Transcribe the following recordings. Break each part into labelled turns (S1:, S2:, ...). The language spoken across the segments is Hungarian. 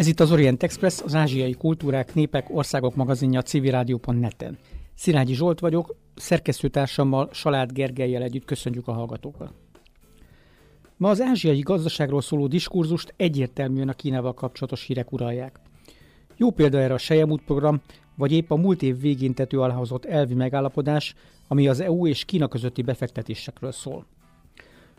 S1: Ez itt az Orient Express, az ázsiai kultúrák, népek, országok magazinja civilrádió.net-en. Szilágyi Zsolt vagyok, szerkesztőtársammal, Salád Gergelyel együtt köszönjük a hallgatókat. Ma az ázsiai gazdaságról szóló diskurzust egyértelműen a Kínával kapcsolatos hírek uralják. Jó példa erre a Sejemút program, vagy épp a múlt év végén tető alá elvi megállapodás, ami az EU és Kína közötti befektetésekről szól.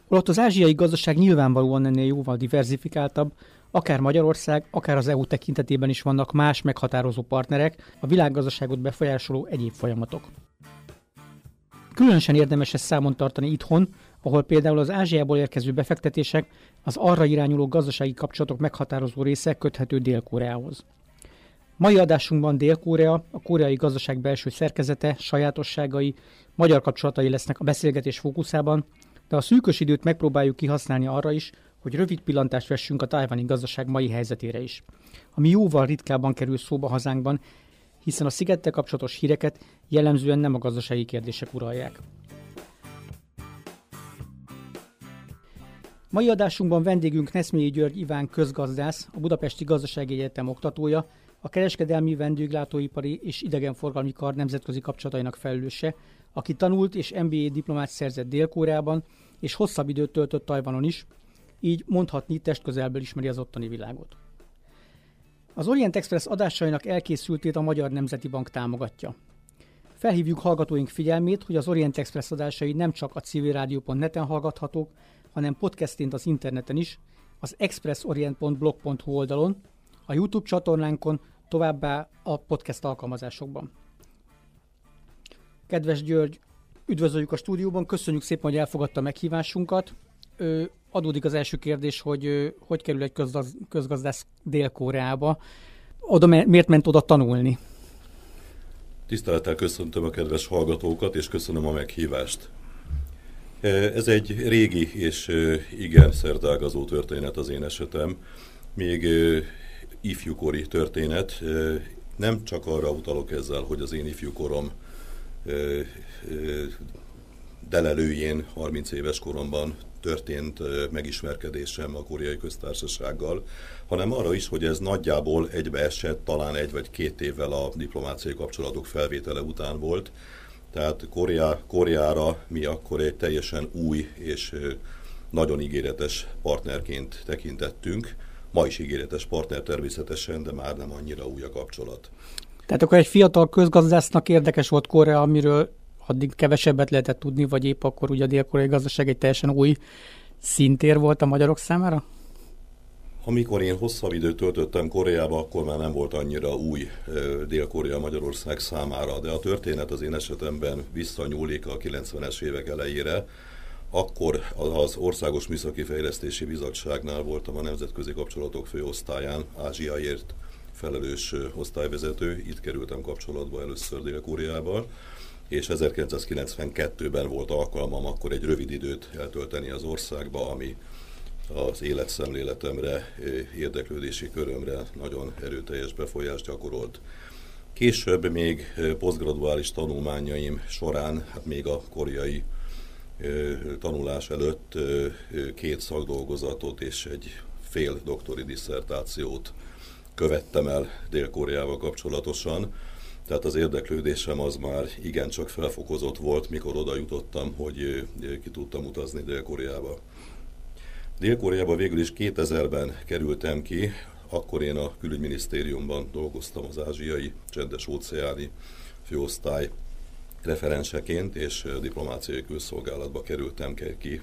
S1: Holott az ázsiai gazdaság nyilvánvalóan ennél jóval diversifikáltabb, Akár Magyarország, akár az EU tekintetében is vannak más meghatározó partnerek, a világgazdaságot befolyásoló egyéb folyamatok. Különösen érdemes ezt számon tartani itthon, ahol például az Ázsiából érkező befektetések az arra irányuló gazdasági kapcsolatok meghatározó része köthető Dél-Koreához. Mai adásunkban Dél-Korea, a koreai gazdaság belső szerkezete, sajátosságai, magyar kapcsolatai lesznek a beszélgetés fókuszában, de a szűkös időt megpróbáljuk kihasználni arra is, hogy rövid pillantást vessünk a tájvani gazdaság mai helyzetére is, ami jóval ritkábban kerül szóba hazánkban, hiszen a szigettel kapcsolatos híreket jellemzően nem a gazdasági kérdések uralják. Mai adásunkban vendégünk Neszmélyi György Iván közgazdász, a Budapesti Gazdasági Egyetem oktatója, a kereskedelmi, vendéglátóipari és idegenforgalmi kar nemzetközi kapcsolatainak felelőse, aki tanult és MBA diplomát szerzett Dél-Koreában, és hosszabb időt töltött Tajvanon is, így mondhatni testközelből ismeri az ottani világot. Az Orient Express adásainak elkészültét a Magyar Nemzeti Bank támogatja. Felhívjuk hallgatóink figyelmét, hogy az Orient Express adásai nem csak a civilrádió.net-en hallgathatók, hanem podcastként az interneten is, az expressorient.blog.hu oldalon, a YouTube csatornánkon, továbbá a podcast alkalmazásokban. Kedves György, üdvözöljük a stúdióban, köszönjük szépen, hogy elfogadta a meghívásunkat adódik az első kérdés, hogy hogy kerül egy közgaz, közgazdász Dél-Koreába. Oda miért ment oda tanulni?
S2: Tisztelettel köszöntöm a kedves hallgatókat, és köszönöm a meghívást. Ez egy régi és igen szertágazó történet az én esetem. Még ifjúkori történet. Nem csak arra utalok ezzel, hogy az én ifjúkorom delelőjén 30 éves koromban történt megismerkedésem a koreai köztársasággal, hanem arra is, hogy ez nagyjából egybeesett, talán egy vagy két évvel a diplomáciai kapcsolatok felvétele után volt. Tehát Korea, Koreára mi akkor egy teljesen új és nagyon ígéretes partnerként tekintettünk. Ma is ígéretes partner természetesen, de már nem annyira új a kapcsolat.
S1: Tehát akkor egy fiatal közgazdásznak érdekes volt Korea, amiről addig kevesebbet lehetett tudni, vagy épp akkor ugye a dél-koreai gazdaság egy teljesen új szintér volt a magyarok számára?
S2: Amikor én hosszabb időt töltöttem Koreába, akkor már nem volt annyira új Dél-Korea Magyarország számára, de a történet az én esetemben visszanyúlik a 90-es évek elejére. Akkor az Országos Műszaki Fejlesztési Bizottságnál voltam a Nemzetközi Kapcsolatok Főosztályán, Ázsiaért felelős osztályvezető, itt kerültem kapcsolatba először Dél-Koreával és 1992-ben volt alkalmam akkor egy rövid időt eltölteni az országba, ami az életszemléletemre, érdeklődési körömre nagyon erőteljes befolyást gyakorolt. Később még posztgraduális tanulmányaim során, hát még a koreai tanulás előtt két szakdolgozatot és egy fél doktori diszertációt követtem el Dél-Koreával kapcsolatosan tehát az érdeklődésem az már igencsak felfokozott volt, mikor oda jutottam, hogy ki tudtam utazni Dél-Koreába. Dél-Koreába végül is 2000-ben kerültem ki, akkor én a külügyminisztériumban dolgoztam az ázsiai csendes óceáni főosztály referenseként, és diplomáciai külszolgálatba kerültem ki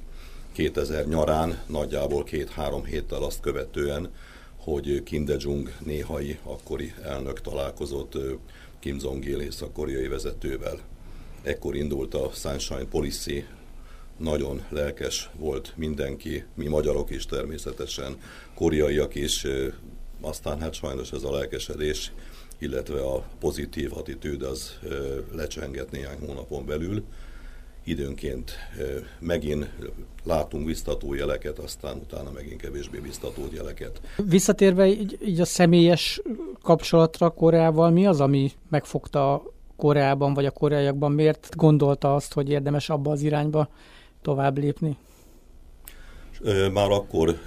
S2: 2000 nyarán, nagyjából két-három héttel azt követően, hogy Kim De-jung néhai akkori elnök találkozott Kim Jong-il észak-koreai vezetővel. Ekkor indult a Sunshine Policy, nagyon lelkes volt mindenki, mi magyarok is természetesen, koreaiak is, aztán hát sajnos ez a lelkesedés, illetve a pozitív attitűd az lecsengett néhány hónapon belül. időnként megint látunk biztató jeleket, aztán utána megint kevésbé biztató jeleket.
S1: Visszatérve így, így a személyes kapcsolatra Koreával, mi az, ami megfogta Koreában vagy a koreaiakban? Miért gondolta azt, hogy érdemes abba az irányba tovább lépni?
S2: Már akkor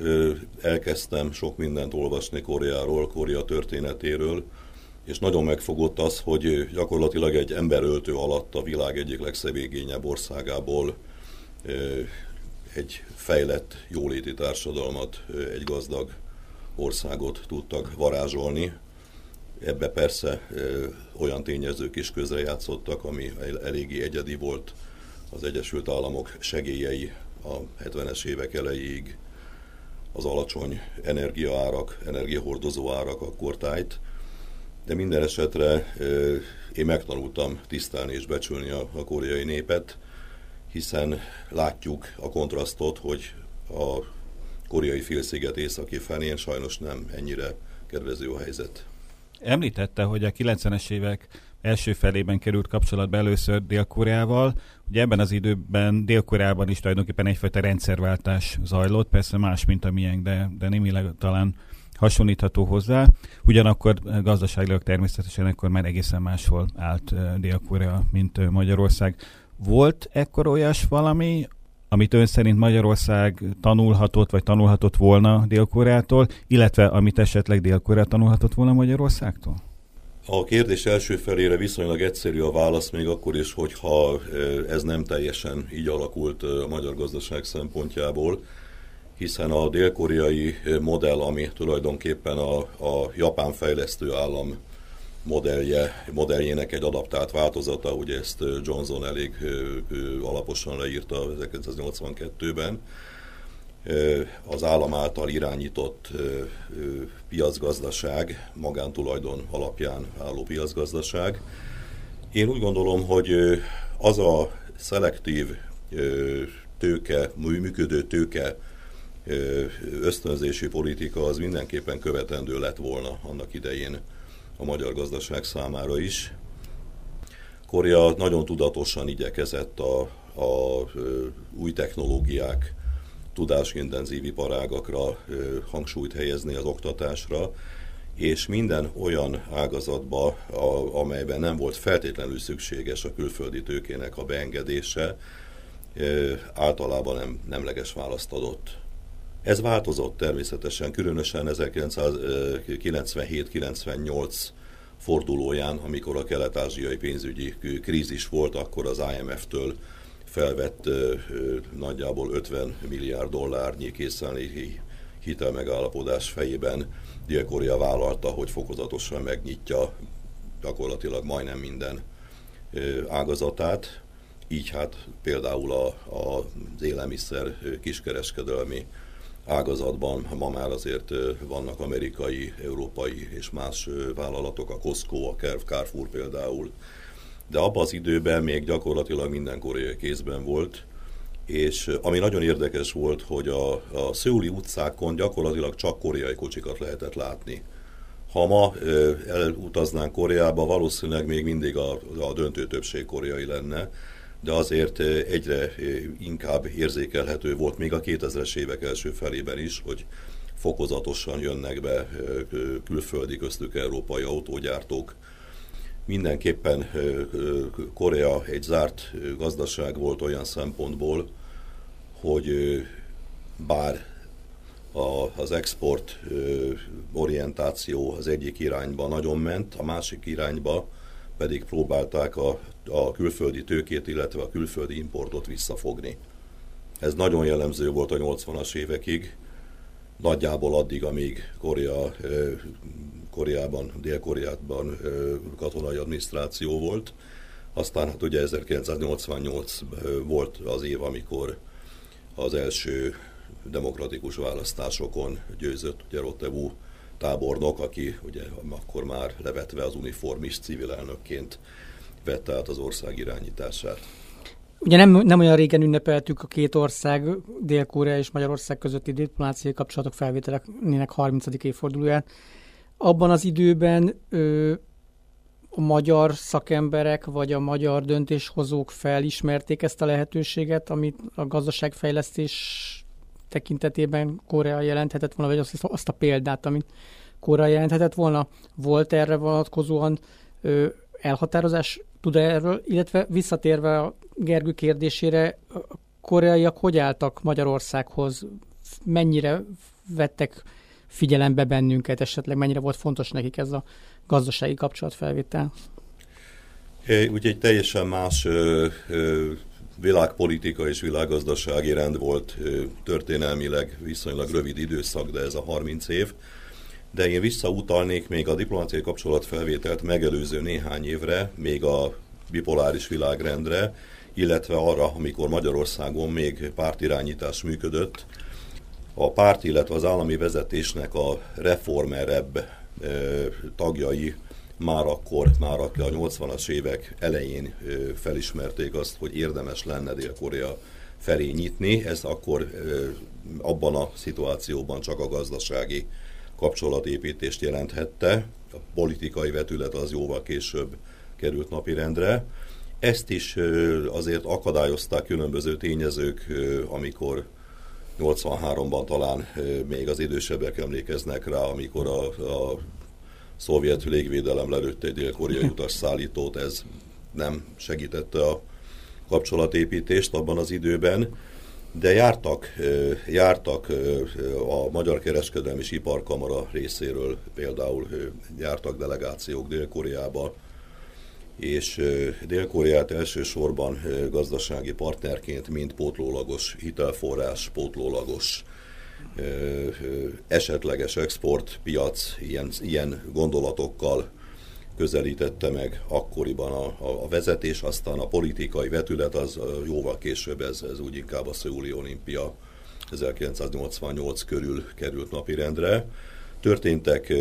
S2: elkezdtem sok mindent olvasni Koreáról, Korea történetéről, és nagyon megfogott az, hogy gyakorlatilag egy emberöltő alatt a világ egyik legszegényebb országából egy fejlett, jóléti társadalmat, egy gazdag országot tudtak varázsolni. Ebbe persze olyan tényezők is közrejátszottak, ami eléggé egyedi volt az Egyesült Államok segélyei a 70-es évek elejéig, az alacsony energiaárak, energiahordozó árak akkor tájt, de minden esetre én megtanultam tisztelni és becsülni a, a koreai népet, hiszen látjuk a kontrasztot, hogy a koreai félsziget északi felén sajnos nem ennyire kedvező a helyzet.
S3: Említette, hogy a 90-es évek első felében került kapcsolatba először Dél-Koreával. Ugye ebben az időben Dél-Koreában is tulajdonképpen egyfajta rendszerváltás zajlott, persze más, mint a miénk, de, de némileg talán hasonlítható hozzá. Ugyanakkor gazdaságilag természetesen ekkor már egészen máshol állt Dél-Korea, mint Magyarország. Volt ekkor olyas valami, amit ön szerint Magyarország tanulhatott, vagy tanulhatott volna Dél-Koreától, illetve amit esetleg Dél-Korea tanulhatott volna Magyarországtól?
S2: A kérdés első felére viszonylag egyszerű a válasz, még akkor is, hogyha ez nem teljesen így alakult a magyar gazdaság szempontjából, hiszen a dél-koreai modell, ami tulajdonképpen a, a japán fejlesztő állam modellje, modelljének egy adaptált változata, ugye ezt Johnson elég alaposan leírta 1982-ben, az állam által irányított piacgazdaság, magántulajdon alapján álló piacgazdaság. Én úgy gondolom, hogy az a szelektív tőke, működő tőke ösztönzési politika az mindenképpen követendő lett volna annak idején a magyar gazdaság számára is. Korea nagyon tudatosan igyekezett a, a új technológiák, tudásintenzív iparágakra hangsúlyt helyezni az oktatásra, és minden olyan ágazatba, a, amelyben nem volt feltétlenül szükséges a külföldi tőkének a beengedése, általában nem, nemleges választ adott. Ez változott természetesen, különösen 1997-98 fordulóján, amikor a kelet-ázsiai pénzügyi krízis volt, akkor az IMF-től felvett nagyjából 50 milliárd dollárnyi készenléti hitelmegállapodás fejében Dél-Korea vállalta, hogy fokozatosan megnyitja gyakorlatilag majdnem minden ágazatát. Így hát például a, a, az élelmiszer kiskereskedelmi ágazatban ma már azért vannak amerikai, európai és más vállalatok, a Costco, a Carrefour például, de abban az időben még gyakorlatilag minden koreai kézben volt, és ami nagyon érdekes volt, hogy a, a szőuli utcákon gyakorlatilag csak koreai kocsikat lehetett látni. Ha ma elutaznánk Koreába, valószínűleg még mindig a, a döntő többség koreai lenne, de azért egyre inkább érzékelhető volt még a 2000-es évek első felében is, hogy fokozatosan jönnek be külföldi köztük európai autógyártók. Mindenképpen Korea egy zárt gazdaság volt olyan szempontból, hogy bár az export orientáció az egyik irányba nagyon ment, a másik irányba pedig próbálták a, a külföldi tőkét, illetve a külföldi importot visszafogni. Ez nagyon jellemző volt a 80-as évekig, nagyjából addig, amíg Korea, Koreában, Dél-Koreában katonai adminisztráció volt. Aztán hát ugye 1988 volt az év, amikor az első demokratikus választásokon győzött ugye Rotevu tábornok, aki ugye akkor már levetve az uniformis civil elnökként vette át az ország irányítását.
S1: Ugye nem, nem olyan régen ünnepeltük a két ország, Dél-Korea és Magyarország közötti diplomáciai kapcsolatok felvételének 30. évfordulóját. Abban az időben ö, a magyar szakemberek vagy a magyar döntéshozók felismerték ezt a lehetőséget, amit a gazdaságfejlesztés tekintetében Korea jelenthetett volna, vagy azt, azt a példát, amit Korea jelenthetett volna? Volt erre vonatkozóan ö, elhatározás, tud erről, illetve visszatérve a Gergő kérdésére, a koreaiak hogy álltak Magyarországhoz? Mennyire vettek figyelembe bennünket, esetleg mennyire volt fontos nekik ez a gazdasági kapcsolatfelvétel?
S2: Ugye egy teljesen más ö, ö, világpolitika és világgazdasági rend volt ö, történelmileg viszonylag rövid időszak, de ez a 30 év. De én visszautalnék még a diplomáciai kapcsolatfelvételt megelőző néhány évre, még a bipoláris világrendre, illetve arra, amikor Magyarországon még pártirányítás működött, a párt, illetve az állami vezetésnek a reformerebb tagjai már akkor, már a 80-as évek elején felismerték azt, hogy érdemes lenne Dél-Korea felé nyitni. Ez akkor abban a szituációban csak a gazdasági kapcsolatépítést jelenthette. A politikai vetület az jóval később került napirendre. Ezt is azért akadályozták különböző tényezők, amikor 83-ban talán még az idősebbek emlékeznek rá, amikor a, a szovjet légvédelem lelőtte egy dél-koreai utasszállítót, ez nem segítette a kapcsolatépítést abban az időben, de jártak, jártak a Magyar Kereskedelmi és Iparkamara részéről például jártak delegációk Dél-Koreába, és Dél-Koreát elsősorban gazdasági partnerként, mint pótlólagos hitelforrás, pótlólagos esetleges exportpiac, ilyen, ilyen gondolatokkal közelítette meg akkoriban a, a, a vezetés, aztán a politikai vetület az jóval később, ez, ez úgy inkább a Szöuli olimpia 1988 körül került napirendre. Történtek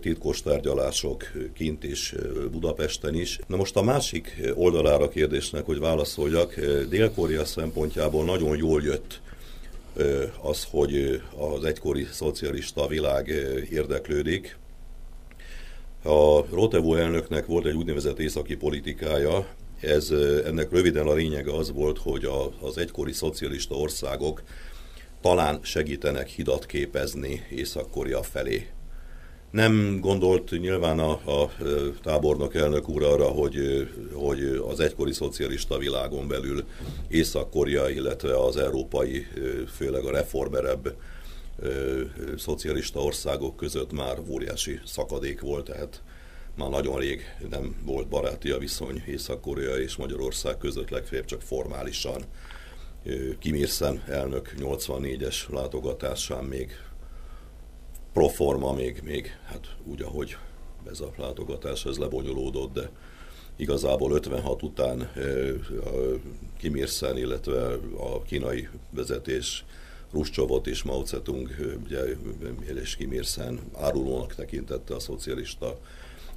S2: titkos tárgyalások kint is Budapesten is. Na most a másik oldalára kérdésnek, hogy válaszoljak, Dél-Korea szempontjából nagyon jól jött az, hogy az egykori szocialista világ érdeklődik. A Rotevo elnöknek volt egy úgynevezett északi politikája, ez, ennek röviden a lényege az volt, hogy a, az egykori szocialista országok talán segítenek hidat képezni Észak-Korea felé. Nem gondolt nyilván a, a tábornok elnök úr arra, hogy, hogy az egykori szocialista világon belül Észak-Korea, illetve az európai, főleg a reformerebb szocialista országok között már óriási szakadék volt, tehát már nagyon rég nem volt baráti a viszony Észak-Korea és Magyarország között, legfeljebb csak formálisan. Kim Il elnök 84-es látogatásán még proforma még, még hát úgy, ahogy ez a látogatás ez lebonyolódott, de igazából 56 után Kim Il illetve a kínai vezetés Ruscsovot és Mao Zedong, ugye, és Kim Il árulónak tekintette a szocialista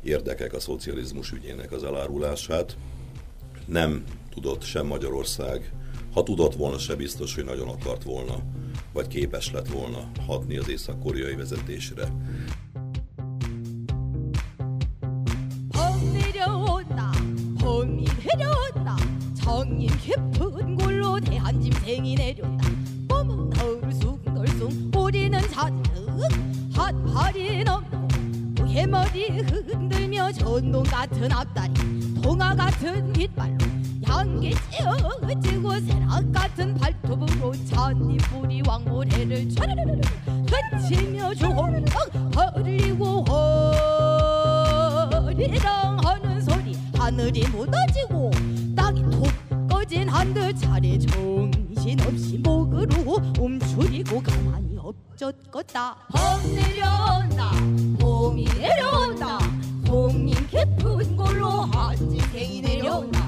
S2: érdekek, a szocializmus ügyének az elárulását. Nem tudott sem Magyarország, ha tudott volna, se biztos, hogy nagyon akart volna, vagy képes lett volna hatni az észak-koreai vezetésre. 정인 깊은 골로 대한짐승이 내렸다 몸은 덜숭덜숭 우리는 잔뜩 핫팔이 넘고 해머리 흔들며 전동 같은 앞다리 동화 같은 깃발로 향기 찌어지고 세락 같은 발톱으로 잔디뿌리 왕모래를 촤르르르 던치며 조홍덕 벌리고 허리랑 하는 소리 하늘이 무너지고 땅이 톡 꺼진 한들 차례 정신없이 목으로 움츠리고 가만히 엎젖었다. 험 내려온다 봄이 내려온다. 봄님 깊은 골로 한지생이 내려온다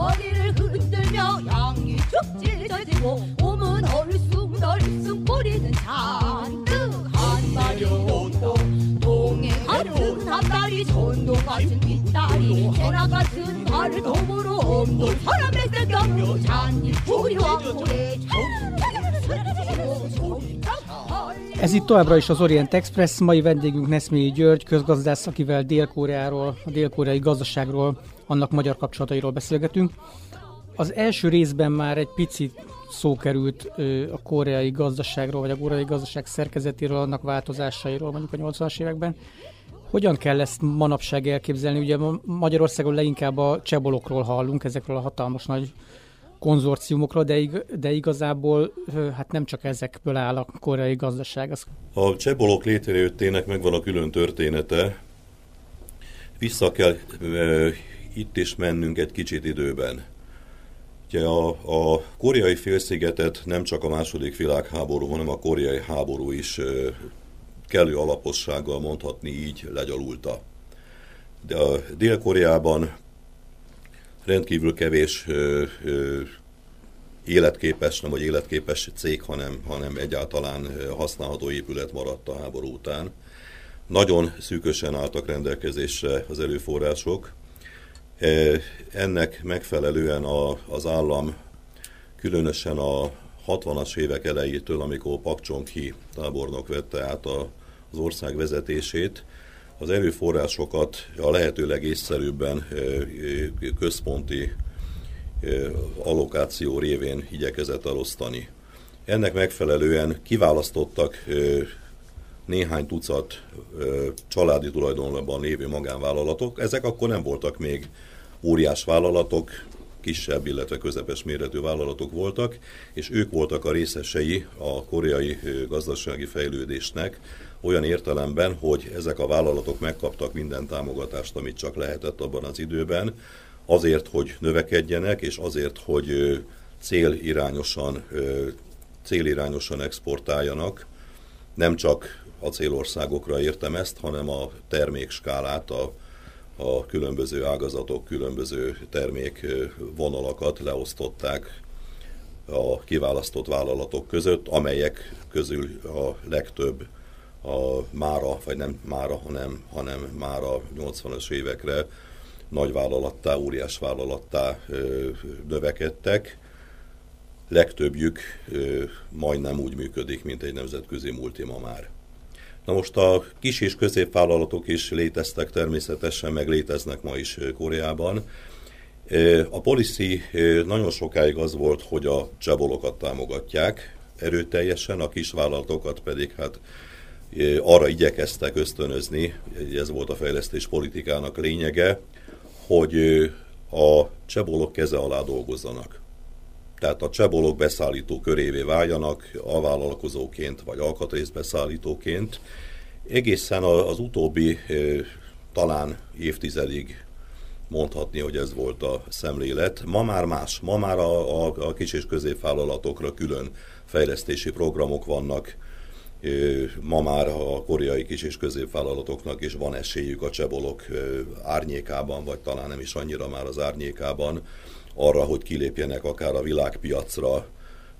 S2: 머리를 흔들며 양이 쭉 찢어지고 몸은 얼숭덜숭 꼬리는 잔뜩 한 마리 온다 동행 같은 앞다리 전동 같은 뒷다리 세나 같은 발을 도으로 엄돌 사람의 새겨 잔디 뿌리와 모래 소리 소리 소리
S1: Ez itt továbbra is az Orient Express, mai vendégünk Neszmélyi György, közgazdász, akivel Dél-Koreáról, a dél-koreai gazdaságról, annak magyar kapcsolatairól beszélgetünk. Az első részben már egy picit szó került a koreai gazdaságról, vagy a koreai gazdaság szerkezetéről, annak változásairól mondjuk a 80-as években. Hogyan kell ezt manapság elképzelni? Ugye Magyarországon leginkább a csebolokról hallunk, ezekről a hatalmas nagy konzorciumokról, de, ig- de igazából hát nem csak ezekből áll a koreai gazdaság. Az...
S2: A csebolok létrejöttének megvan a külön története. Vissza kell itt is mennünk egy kicsit időben. Ugye a, a koreai félszigetet nem csak a második világháború, hanem a koreai háború is kellő alapossággal mondhatni így legyalulta. De a Dél-Koreában rendkívül kevés ö, ö, életképes, nem vagy életképes cég, hanem, hanem egyáltalán használható épület maradt a háború után. Nagyon szűkösen álltak rendelkezésre az előforrások. Ennek megfelelően a, az állam különösen a 60-as évek elejétől, amikor Pak Chung-hi tábornok vette át a, az ország vezetését, az erőforrásokat a lehető legészszerűbben központi allokáció révén igyekezett elosztani. Ennek megfelelően kiválasztottak néhány tucat családi tulajdonban lévő magánvállalatok. Ezek akkor nem voltak még óriás vállalatok, kisebb, illetve közepes méretű vállalatok voltak, és ők voltak a részesei a koreai gazdasági fejlődésnek, olyan értelemben, hogy ezek a vállalatok megkaptak minden támogatást, amit csak lehetett abban az időben, azért, hogy növekedjenek, és azért, hogy célirányosan, célirányosan exportáljanak. Nem csak a célországokra értem ezt, hanem a termékskálát, a, a különböző ágazatok, különböző termékvonalakat leosztották a kiválasztott vállalatok között, amelyek közül a legtöbb a mára, vagy nem mára, hanem, hanem mára 80-as évekre nagyvállalattá, óriás vállalattá növekedtek. Legtöbbjük majdnem úgy működik, mint egy nemzetközi multima már. Na most a kis és középvállalatok is léteztek természetesen, meg léteznek ma is Koreában. A policy nagyon sokáig az volt, hogy a csebolokat támogatják erőteljesen, a kisvállalatokat pedig hát arra igyekeztek ösztönözni, ez volt a fejlesztés politikának lényege, hogy a csebolok keze alá dolgozzanak. Tehát a csebolok beszállító körévé váljanak, alvállalkozóként vagy alkatrészbeszállítóként. Egészen az utóbbi talán évtizedig mondhatni, hogy ez volt a szemlélet. Ma már más, ma már a, a, a kis és középvállalatokra külön fejlesztési programok vannak, Ma már a koreai kis és középvállalatoknak is van esélyük a csebolok árnyékában, vagy talán nem is annyira már az árnyékában, arra, hogy kilépjenek akár a világpiacra,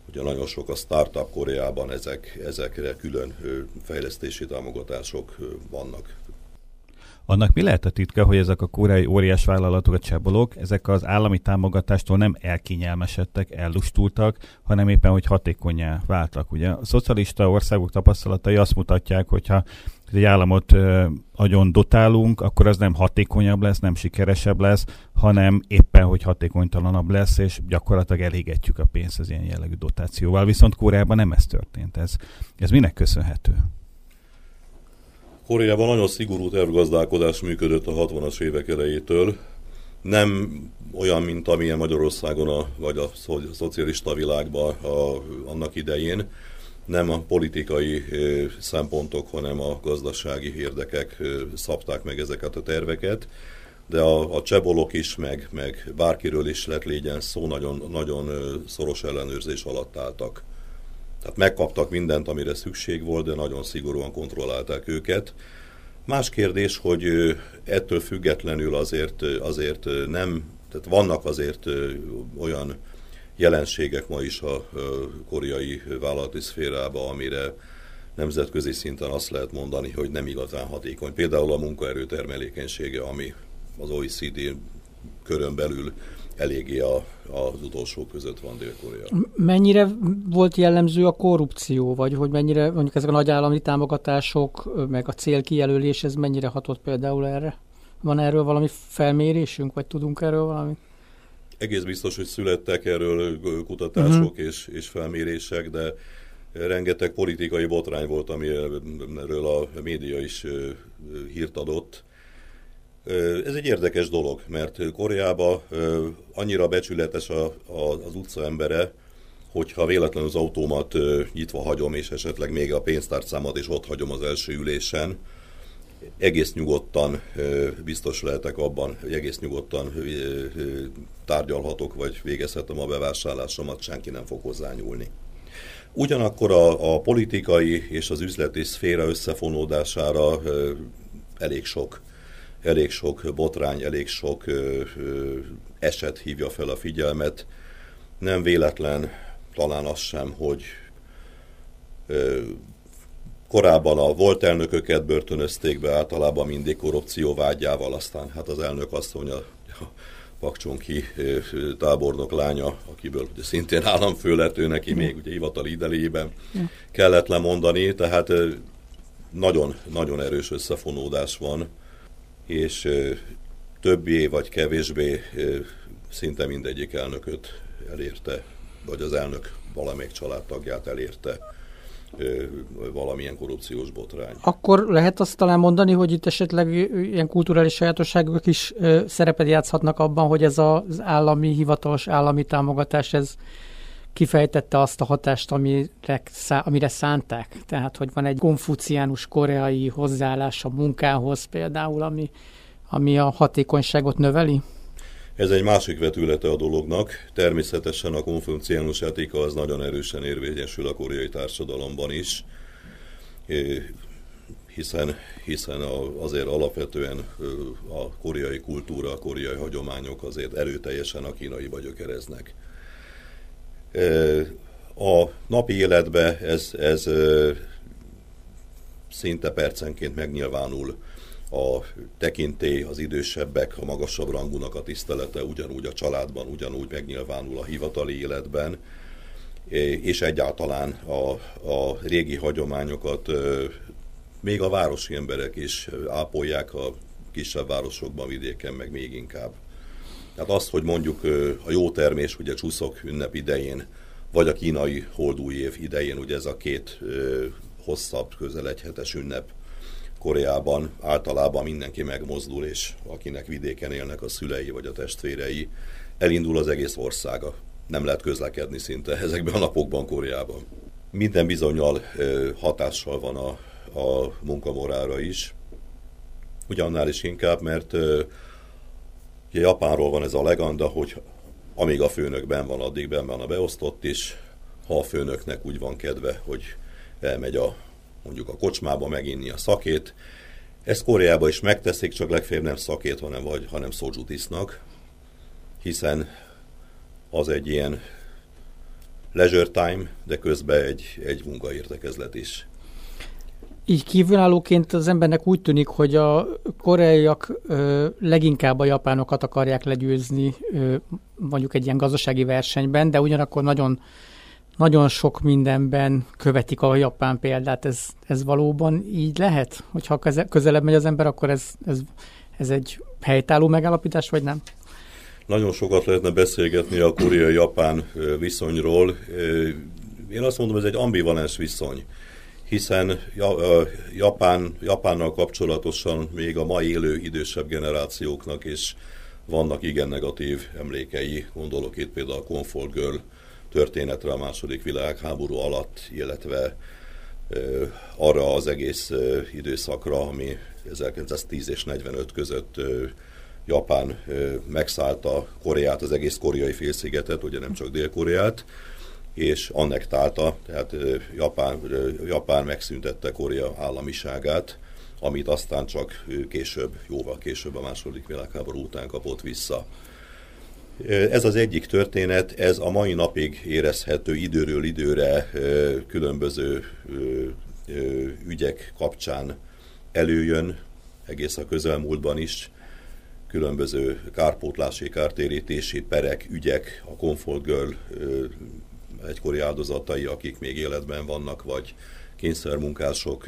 S2: Ugye nagyon sok a startup Koreában ezek, ezekre külön fejlesztési támogatások vannak.
S3: Annak mi lehet a titka, hogy ezek a koreai óriás vállalatok, a csebolok, ezek az állami támogatástól nem elkényelmesedtek, ellustultak, hanem éppen, hogy hatékonyá váltak. Ugye a szocialista országok tapasztalatai azt mutatják, hogyha egy államot agyon dotálunk, akkor az nem hatékonyabb lesz, nem sikeresebb lesz, hanem éppen, hogy hatékonytalanabb lesz, és gyakorlatilag elégetjük a pénzt az ilyen jellegű dotációval. Viszont Koreában nem ez történt. Ez, ez minek köszönhető?
S2: Koreában nagyon szigorú tervgazdálkodás működött a 60-as évek elejétől. Nem olyan, mint amilyen Magyarországon, a, vagy a szocialista világban a, annak idején. Nem a politikai szempontok, hanem a gazdasági érdekek szabták meg ezeket a terveket de a, a csebolok is, meg, meg bárkiről is lett légyen szó, nagyon, nagyon szoros ellenőrzés alatt álltak. Tehát megkaptak mindent, amire szükség volt, de nagyon szigorúan kontrollálták őket. Más kérdés, hogy ettől függetlenül azért, azért nem, tehát vannak azért olyan jelenségek ma is a koreai vállalati szférában, amire nemzetközi szinten azt lehet mondani, hogy nem igazán hatékony. Például a munkaerő termelékenysége, ami az OECD körön belül eléggé a, az utolsó között van Dél-Korea.
S1: Mennyire volt jellemző a korrupció, vagy hogy mennyire mondjuk ezek a nagy állami támogatások, meg a célkijelölés, ez mennyire hatott például erre? Van erről valami felmérésünk, vagy tudunk erről valamit?
S2: Egész biztos, hogy születtek erről kutatások uh-huh. és, és felmérések, de rengeteg politikai botrány volt, amiről a média is hírt adott. Ez egy érdekes dolog, mert Koreában annyira becsületes a, a, az utca embere, hogyha véletlenül az autómat nyitva hagyom, és esetleg még a pénztárcámat is ott hagyom az első ülésen, egész nyugodtan biztos lehetek abban, hogy egész nyugodtan tárgyalhatok, vagy végezhetem a bevásárlásomat, senki nem fog hozzányúlni. Ugyanakkor a, a politikai és az üzleti szféra összefonódására elég sok elég sok botrány, elég sok eset hívja fel a figyelmet. Nem véletlen talán az sem, hogy korábban a volt elnököket börtönözték be általában mindig korrupció vágyával, aztán hát az elnök azt mondja, a Pakcsonki tábornok lánya, akiből ugye szintén államfő lett ő neki még ugye hivatali idejében kellett lemondani, tehát nagyon, nagyon erős összefonódás van és többé vagy kevésbé szinte mindegyik elnököt elérte, vagy az elnök valamelyik családtagját elérte valamilyen korrupciós botrány.
S1: Akkor lehet azt talán mondani, hogy itt esetleg ilyen kulturális sajátosságok is szerepet játszhatnak abban, hogy ez az állami, hivatalos állami támogatás, ez kifejtette azt a hatást, amire, amire szánták. Tehát, hogy van egy konfuciánus koreai hozzáállás a munkához például, ami, ami a hatékonyságot növeli?
S2: Ez egy másik vetülete a dolognak. Természetesen a konfuciánus etika az nagyon erősen érvényesül a koreai társadalomban is, hiszen, hiszen azért alapvetően a koreai kultúra, a koreai hagyományok azért erőteljesen a kínaiba gyökereznek. A napi életbe ez, ez szinte percenként megnyilvánul a tekintély, az idősebbek, a magasabb rangúnak a tisztelete ugyanúgy a családban, ugyanúgy megnyilvánul a hivatali életben, és egyáltalán a, a régi hagyományokat még a városi emberek is ápolják a kisebb városokban, vidéken, meg még inkább. Tehát azt, hogy mondjuk a jó termés, ugye csúszok ünnep idején, vagy a kínai holdúj év idején, ugye ez a két hosszabb, közel egy hetes ünnep Koreában általában mindenki megmozdul, és akinek vidéken élnek a szülei vagy a testvérei, elindul az egész országa. Nem lehet közlekedni szinte ezekben a napokban Koreában. Minden bizonyal hatással van a, a munkamorára is. Ugyannál is inkább, mert Ugye Japánról van ez a legenda, hogy amíg a főnök ben van, addig ben van a beosztott is. Ha a főnöknek úgy van kedve, hogy elmegy a, mondjuk a kocsmába meginni a szakét, ezt Koreában is megteszik, csak legfeljebb nem szakét, hanem, vagy, hanem szózsut isznak, hiszen az egy ilyen leisure time, de közben egy, egy munkaértekezlet is.
S1: Így kívülállóként az embernek úgy tűnik, hogy a koreaiak ö, leginkább a japánokat akarják legyőzni ö, mondjuk egy ilyen gazdasági versenyben, de ugyanakkor nagyon, nagyon sok mindenben követik a japán példát. Ez, ez valóban így lehet? Hogyha közelebb megy az ember, akkor ez, ez, ez egy helytálló megállapítás, vagy nem?
S2: Nagyon sokat lehetne beszélgetni a koreai-japán viszonyról. Én azt mondom, ez egy ambivalens viszony hiszen Japán, Japánnal kapcsolatosan még a mai élő idősebb generációknak is vannak igen negatív emlékei, gondolok itt például a Comfort Girl történetre a második világháború alatt, illetve arra az egész időszakra, ami 1910 és 45 között Japán megszállta Koreát, az egész koreai félszigetet, ugye nem csak Dél-Koreát, és annektálta, tehát Japán, Japán megszüntette Korea államiságát, amit aztán csak később, jóval később a második világháború után kapott vissza. Ez az egyik történet, ez a mai napig érezhető időről időre különböző ügyek kapcsán előjön, egész a közelmúltban is. különböző kárpótlási, kártérítési perek, ügyek, a Comfort Girl egykori áldozatai, akik még életben vannak, vagy kényszermunkások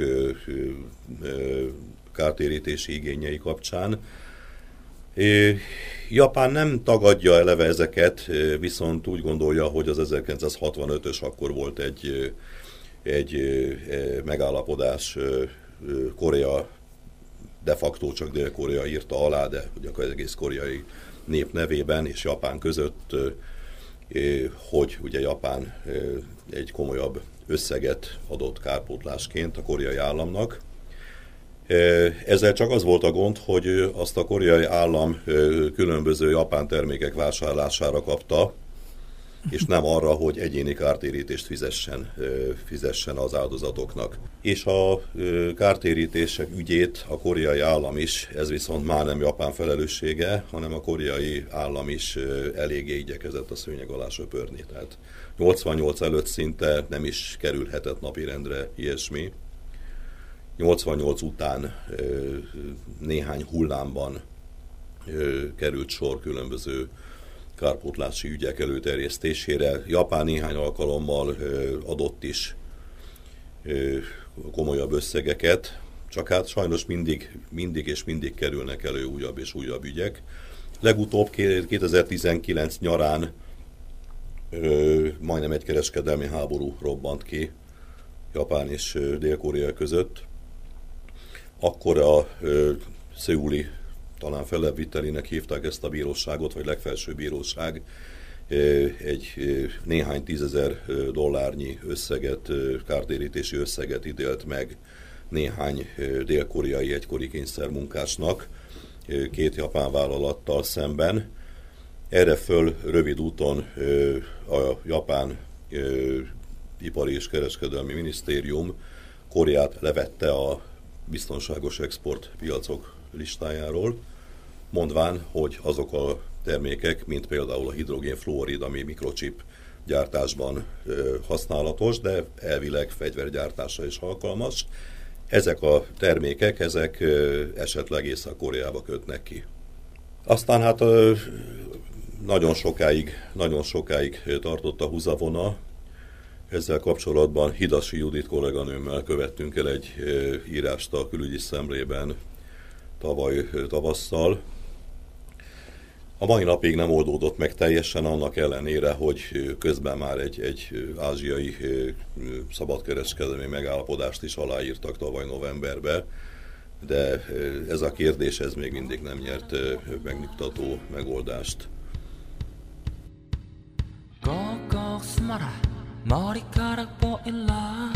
S2: kártérítési igényei kapcsán. Japán nem tagadja eleve ezeket, viszont úgy gondolja, hogy az 1965-ös akkor volt egy, egy megállapodás Korea de facto csak Dél-Korea írta alá, de ugye az egész koreai nép nevében és Japán között, hogy ugye Japán egy komolyabb összeget adott kárpótlásként a koreai államnak. Ezzel csak az volt a gond, hogy azt a koreai állam különböző japán termékek vásárlására kapta, és nem arra, hogy egyéni kártérítést fizessen, fizessen az áldozatoknak. És a kártérítések ügyét a koreai állam is, ez viszont már nem Japán felelőssége, hanem a koreai állam is eléggé igyekezett a szőnyeg alá söpörni. Tehát 88 előtt szinte nem is kerülhetett napirendre ilyesmi. 88 után néhány hullámban került sor különböző kárpótlási ügyek előterjesztésére. Japán néhány alkalommal adott is komolyabb összegeket, csak hát sajnos mindig, mindig és mindig kerülnek elő újabb és újabb ügyek. Legutóbb 2019 nyarán majdnem egy kereskedelmi háború robbant ki Japán és Dél-Korea között. Akkor a Szöuli talán felebbvitelének hívták ezt a bíróságot, vagy legfelső bíróság, egy néhány tízezer dollárnyi összeget, kártérítési összeget idélt meg néhány dél-koreai egykori kényszermunkásnak, két japán vállalattal szemben. Erre föl rövid úton a japán ipari és kereskedelmi minisztérium Koreát levette a biztonságos exportpiacok listájáról, mondván, hogy azok a termékek, mint például a hidrogénfluorid, ami mikrochip gyártásban használatos, de elvileg fegyvergyártásra is alkalmas. Ezek a termékek, ezek esetleg Észak-Koreába kötnek ki. Aztán hát nagyon sokáig, nagyon sokáig tartott a húzavona. Ezzel kapcsolatban Hidasi Judit kolléganőmmel követtünk el egy írást a külügyi szemlében tavaly tavasszal, a mai napig nem oldódott meg teljesen, annak ellenére, hogy közben már egy, egy ázsiai szabadkereskedelmi megállapodást is aláírtak tavaly novemberben, de ez a kérdés ez még mindig nem nyert megnyugtató megoldást. 머리카락 보일라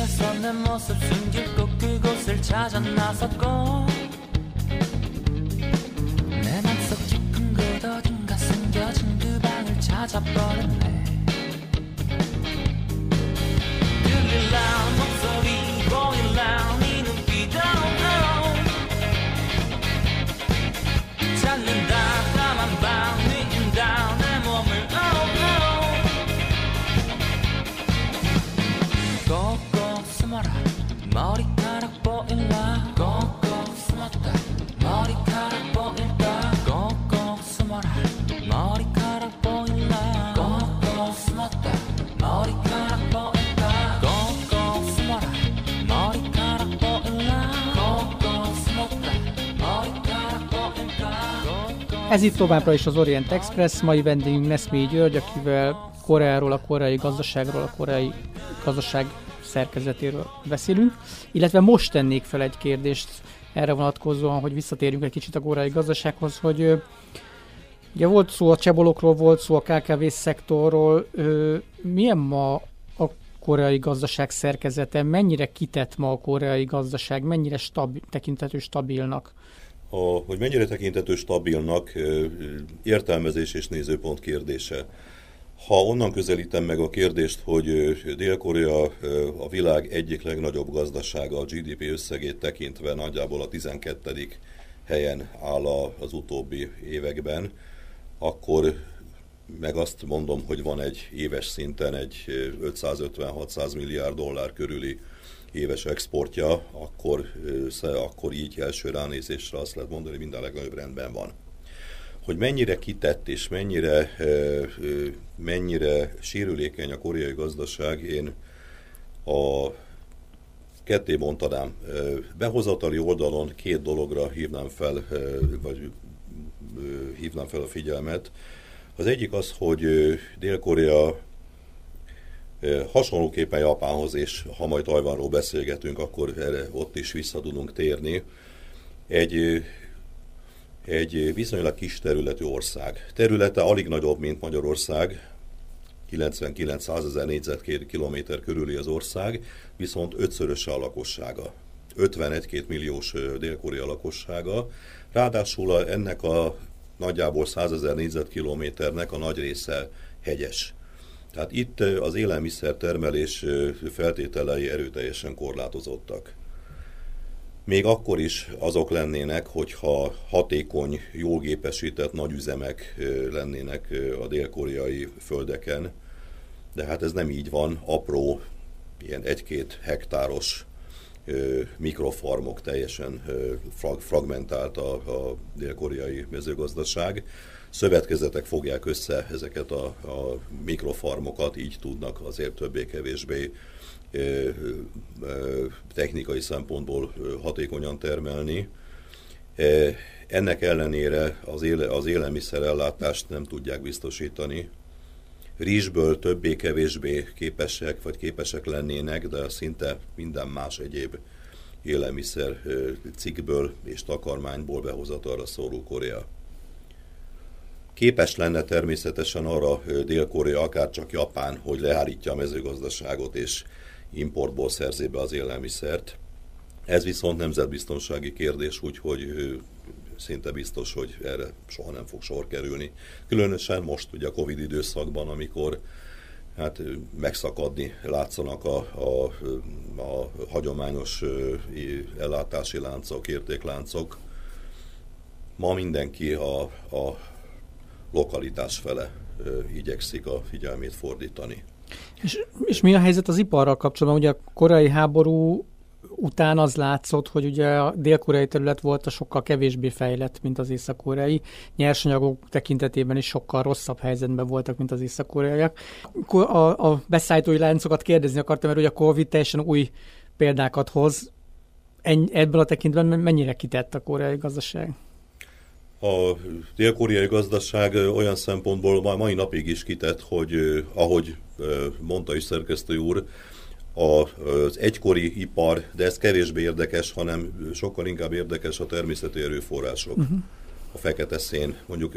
S4: 피해서 내 모습 숨기고 그곳을 찾아 나섰고 내 맘속 깊은 곳 어딘가 숨겨진 그 방을 찾아버렸네.
S1: Ez itt továbbra is az Orient Express, mai vendégünk Neszmé György, akivel Koreáról, a koreai gazdaságról, a koreai gazdaság szerkezetéről beszélünk, illetve most tennék fel egy kérdést erre vonatkozóan, hogy visszatérjünk egy kicsit a koreai gazdasághoz, hogy ugye volt szó a csebolokról, volt szó a KKV szektorról, milyen ma a koreai gazdaság szerkezete, mennyire kitett ma a koreai gazdaság, mennyire stabil, tekintető stabilnak?
S2: A, hogy mennyire tekintető stabilnak, értelmezés és nézőpont kérdése. Ha onnan közelítem meg a kérdést, hogy Dél-Korea a világ egyik legnagyobb gazdasága a GDP összegét tekintve nagyjából a 12. helyen áll az utóbbi években, akkor meg azt mondom, hogy van egy éves szinten egy 550-600 milliárd dollár körüli éves exportja, akkor, akkor így első ránézésre azt lehet mondani, hogy minden legnagyobb rendben van. Hogy mennyire kitett és mennyire, mennyire sérülékeny a koreai gazdaság, én a ketté bontanám. Behozatali oldalon két dologra hívnám fel, vagy hívnám fel a figyelmet. Az egyik az, hogy Dél-Korea hasonlóképpen Japánhoz, és ha majd Tajvanról beszélgetünk, akkor erre ott is vissza tudunk térni. Egy, egy viszonylag kis területű ország. Területe alig nagyobb, mint Magyarország, 99-100 ezer négyzetkilométer körüli az ország, viszont ötszöröse a lakossága. 51-2 milliós dél-korea lakossága. Ráadásul ennek a nagyjából 100 ezer négyzetkilométernek a nagy része hegyes. Tehát itt az élelmiszer termelés feltételei erőteljesen korlátozottak. Még akkor is azok lennének, hogyha hatékony, jól gépesített nagy üzemek lennének a dél-koreai földeken, de hát ez nem így van, apró, ilyen egy-két hektáros mikrofarmok, teljesen fragmentált a, a dél-koreai mezőgazdaság. Szövetkezetek fogják össze ezeket a, a mikrofarmokat, így tudnak azért többé-kevésbé technikai szempontból hatékonyan termelni. Ennek ellenére az, éle, az élelmiszerellátást nem tudják biztosítani, rizsből többé-kevésbé képesek, vagy képesek lennének, de szinte minden más egyéb élelmiszer cikkből és takarmányból behozatalra szóló Korea. Képes lenne természetesen arra Dél-Korea, akár csak Japán, hogy leállítja a mezőgazdaságot és importból szerzi be az élelmiszert. Ez viszont nemzetbiztonsági kérdés, úgyhogy szinte biztos, hogy erre soha nem fog sor kerülni. Különösen most ugye a Covid időszakban, amikor hát megszakadni látszanak a, a, a hagyományos ellátási láncok, értékláncok. Ma mindenki a, a lokalitás fele igyekszik a figyelmét fordítani.
S1: És, és mi a helyzet az iparral kapcsolatban? Ugye a korai háború után az látszott, hogy ugye a dél-koreai terület volt a sokkal kevésbé fejlett, mint az észak-koreai. Nyersanyagok tekintetében is sokkal rosszabb helyzetben voltak, mint az észak-koreaiak. A, a beszállítói láncokat kérdezni akartam, mert ugye a Covid teljesen új példákat hoz. Ennyi, ebből a tekintetben mennyire kitett a koreai gazdaság?
S2: A dél-koreai gazdaság olyan szempontból mai napig is kitett, hogy ahogy mondta is szerkesztő úr, az egykori ipar, de ez kevésbé érdekes, hanem sokkal inkább érdekes a természeti erőforrások. Uh-huh. A fekete szén, mondjuk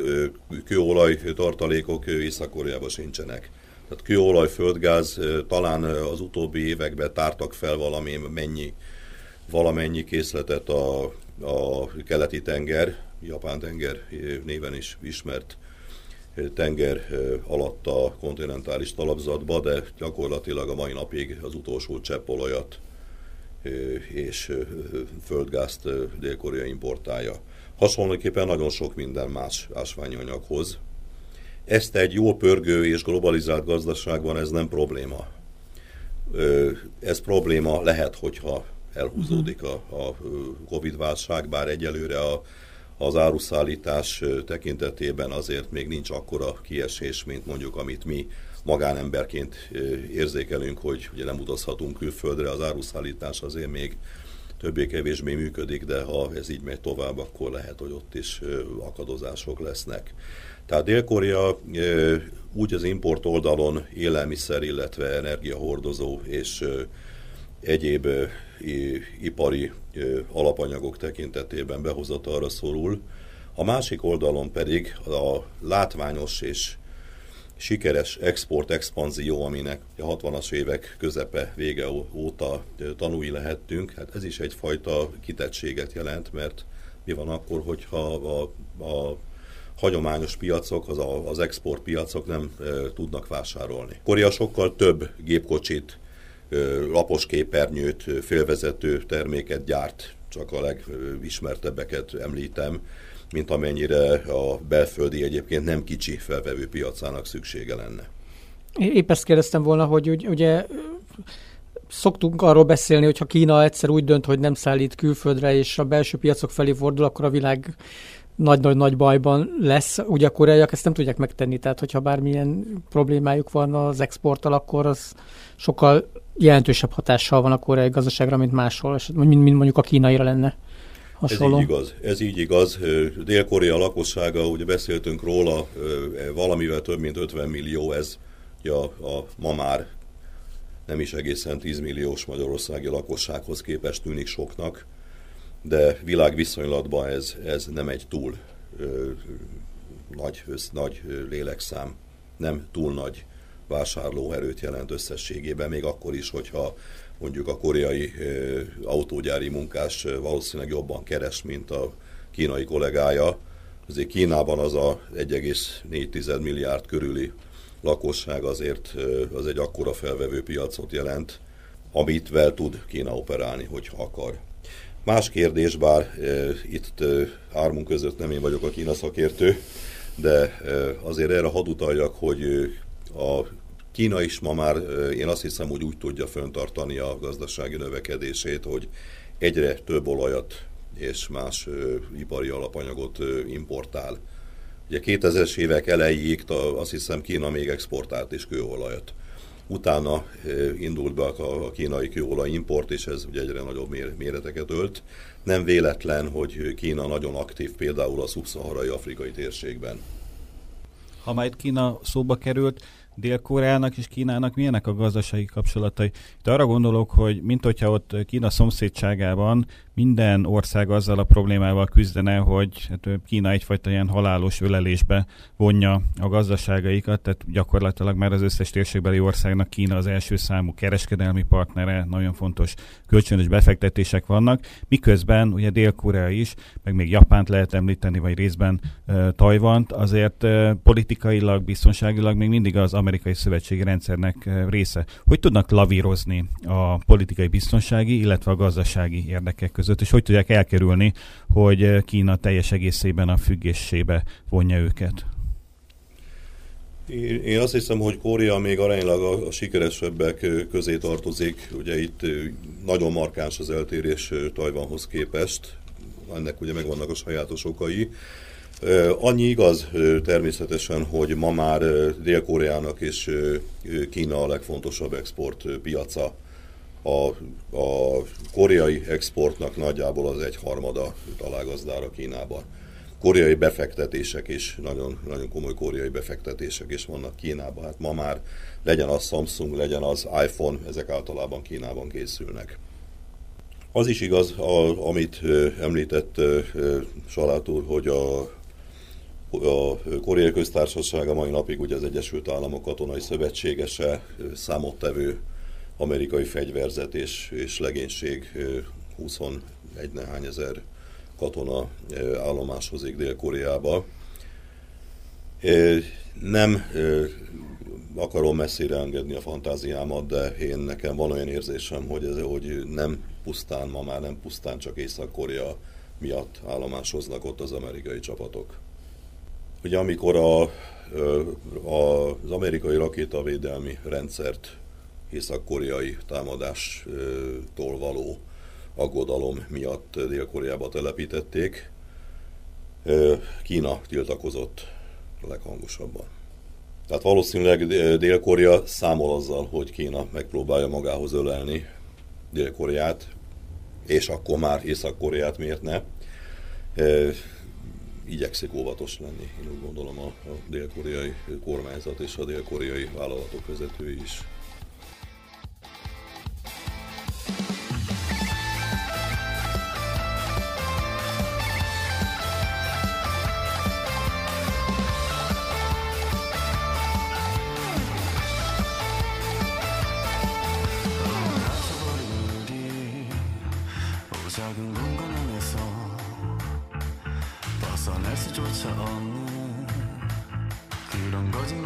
S2: kőolaj tartalékok Észak-Koreában sincsenek. Tehát kőolaj, földgáz talán az utóbbi években tártak fel valami mennyi, valamennyi készletet a, a keleti tenger, Japán tenger néven is ismert tenger alatt a kontinentális talapzatba, de gyakorlatilag a mai napig az utolsó cseppolajat és földgázt Dél-Korea importálja. Hasonlóképpen nagyon sok minden más ásványanyaghoz. Ezt egy jól pörgő és globalizált gazdaságban ez nem probléma. Ez probléma lehet, hogyha elhúzódik a, a Covid-válság, bár egyelőre a az áruszállítás tekintetében azért még nincs akkora kiesés, mint mondjuk amit mi magánemberként érzékelünk, hogy ugye nem utazhatunk külföldre, az áruszállítás azért még többé-kevésbé működik, de ha ez így megy tovább, akkor lehet, hogy ott is akadozások lesznek. Tehát Dél-Korea úgy az import oldalon élelmiszer, illetve energiahordozó és egyéb ipari alapanyagok tekintetében behozatalra szorul, a másik oldalon pedig a látványos és sikeres export-expanzió, aminek a 60-as évek közepe vége óta tanúi lehettünk, hát ez is egyfajta kitettséget jelent, mert mi van akkor, hogyha a, a hagyományos piacok, az, a, az exportpiacok nem e, tudnak vásárolni. Korea sokkal több gépkocsit, lapos képernyőt, félvezető terméket gyárt, csak a legismertebbeket említem, mint amennyire a belföldi egyébként nem kicsi felvevő piacának szüksége lenne.
S1: Épp ezt kérdeztem volna, hogy ugye szoktunk arról beszélni, hogy ha Kína egyszer úgy dönt, hogy nem szállít külföldre, és a belső piacok felé fordul, akkor a világ nagy-nagy-nagy bajban lesz. Ugye a koreaiak ezt nem tudják megtenni, tehát hogyha bármilyen problémájuk van az exporttal, akkor az sokkal jelentősebb hatással van a koreai gazdaságra, mint máshol, mint, mint mondjuk a kínaira lenne.
S2: Hasonló. Ez így igaz. Ez így igaz. Dél-Korea lakossága, ugye beszéltünk róla, valamivel több mint 50 millió, ez a, a ma már nem is egészen 10 milliós magyarországi lakossághoz képest tűnik soknak, de világviszonylatban ez, ez nem egy túl ö, nagy, össz, nagy lélekszám, nem túl nagy vásárlóerőt jelent összességében, még akkor is, hogyha mondjuk a koreai autógyári munkás valószínűleg jobban keres, mint a kínai kollégája. Azért Kínában az a 1,4 milliárd körüli lakosság azért az egy akkora felvevő piacot jelent, amit vel tud Kína operálni, hogyha akar. Más kérdés, bár itt hármunk között nem én vagyok a Kína szakértő, de azért erre hadd utaljak, hogy a Kína is ma már, én azt hiszem, hogy úgy tudja föntartani a gazdasági növekedését, hogy egyre több olajat és más ipari alapanyagot importál. Ugye 2000-es évek elejéig azt hiszem Kína még exportált is kőolajat. Utána indult be a kínai kőolaj import, és ez ugye egyre nagyobb méreteket ölt. Nem véletlen, hogy Kína nagyon aktív például a szubszaharai afrikai térségben.
S3: Ha már itt Kína szóba került, Dél-Koreának és Kínának milyenek a gazdasági kapcsolatai. Itt arra gondolok, hogy mint hogyha ott Kína szomszédságában minden ország azzal a problémával küzdene, hogy hát Kína egyfajta ilyen halálos ölelésbe vonja a gazdaságaikat, tehát gyakorlatilag már az összes térségbeli országnak Kína az első számú kereskedelmi partnere, nagyon fontos kölcsönös befektetések vannak, miközben ugye Dél-Korea is, meg még Japánt lehet említeni, vagy részben uh, Tajvant, azért uh, politikailag, biztonságilag még mindig az amerikai szövetségi rendszernek uh, része. Hogy tudnak lavírozni a politikai biztonsági, illetve a gazdasági érdekek és hogy tudják elkerülni, hogy Kína teljes egészében a függésébe vonja őket?
S2: Én azt hiszem, hogy Korea még aránylag a, a sikeresebbek közé tartozik. Ugye itt nagyon markáns az eltérés Tajvanhoz képest. Ennek ugye megvannak a sajátos okai. Annyi igaz természetesen, hogy ma már Dél-Koreának és Kína a legfontosabb exportpiaca a, a koreai exportnak nagyjából az egy harmada találgazdára Kínában. Koreai befektetések is, nagyon, nagyon komoly koreai befektetések is vannak Kínában. Hát ma már legyen az Samsung, legyen az iPhone, ezek általában Kínában készülnek. Az is igaz, a, amit említett Salát úr, hogy a, a Koreai Köztársaság a mai napig ugye az Egyesült Államok katonai szövetségese, számottevő amerikai fegyverzet és, és legénység 21 nehány ezer katona állomáshozik Dél-Koreába. Nem akarom messzire engedni a fantáziámat, de én nekem van olyan érzésem, hogy, ez, hogy nem pusztán, ma már nem pusztán csak Észak-Korea miatt állomásoznak ott az amerikai csapatok. Ugye amikor a, a, az amerikai rakétavédelmi rendszert észak-koreai támadástól való aggodalom miatt Dél-Koreába telepítették. Kína tiltakozott leghangosabban. Tehát valószínűleg Dél-Korea számol azzal, hogy Kína megpróbálja magához ölelni Dél-Koreát, és akkor már Észak-Koreát miért ne. Igyekszik óvatos lenni, én úgy gondolom a, dél-koreai kormányzat és a dél-koreai vállalatok vezetői is.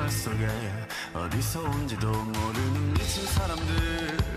S5: 그런 거짓말 속에 어디서 온지도 모르는 미친 사람들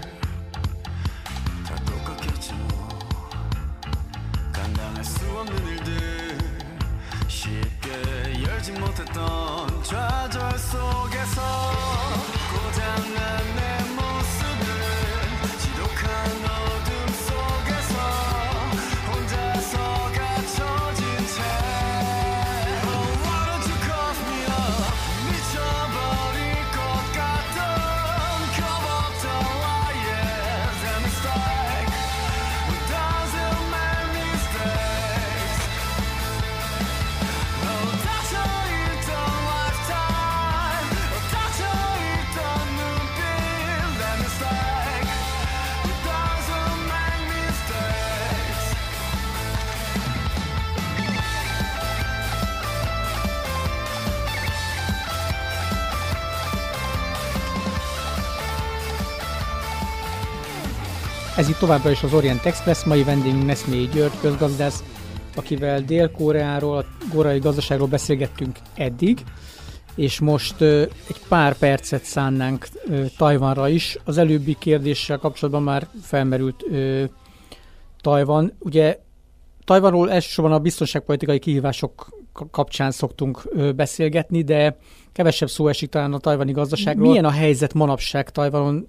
S1: Ez itt továbbra is az Orient Express, mai vendégünk Neszmélyi György közgazdász, akivel Dél-Koreáról, a koreai gazdaságról beszélgettünk eddig, és most egy pár percet szánnánk Tajvanra is. Az előbbi kérdéssel kapcsolatban már felmerült Tajvan. Ugye Tajvanról elsősorban a biztonságpolitikai kihívások ka- kapcsán szoktunk beszélgetni, de kevesebb szó esik talán a tajvani gazdaságról. Milyen a helyzet manapság Tajvanon?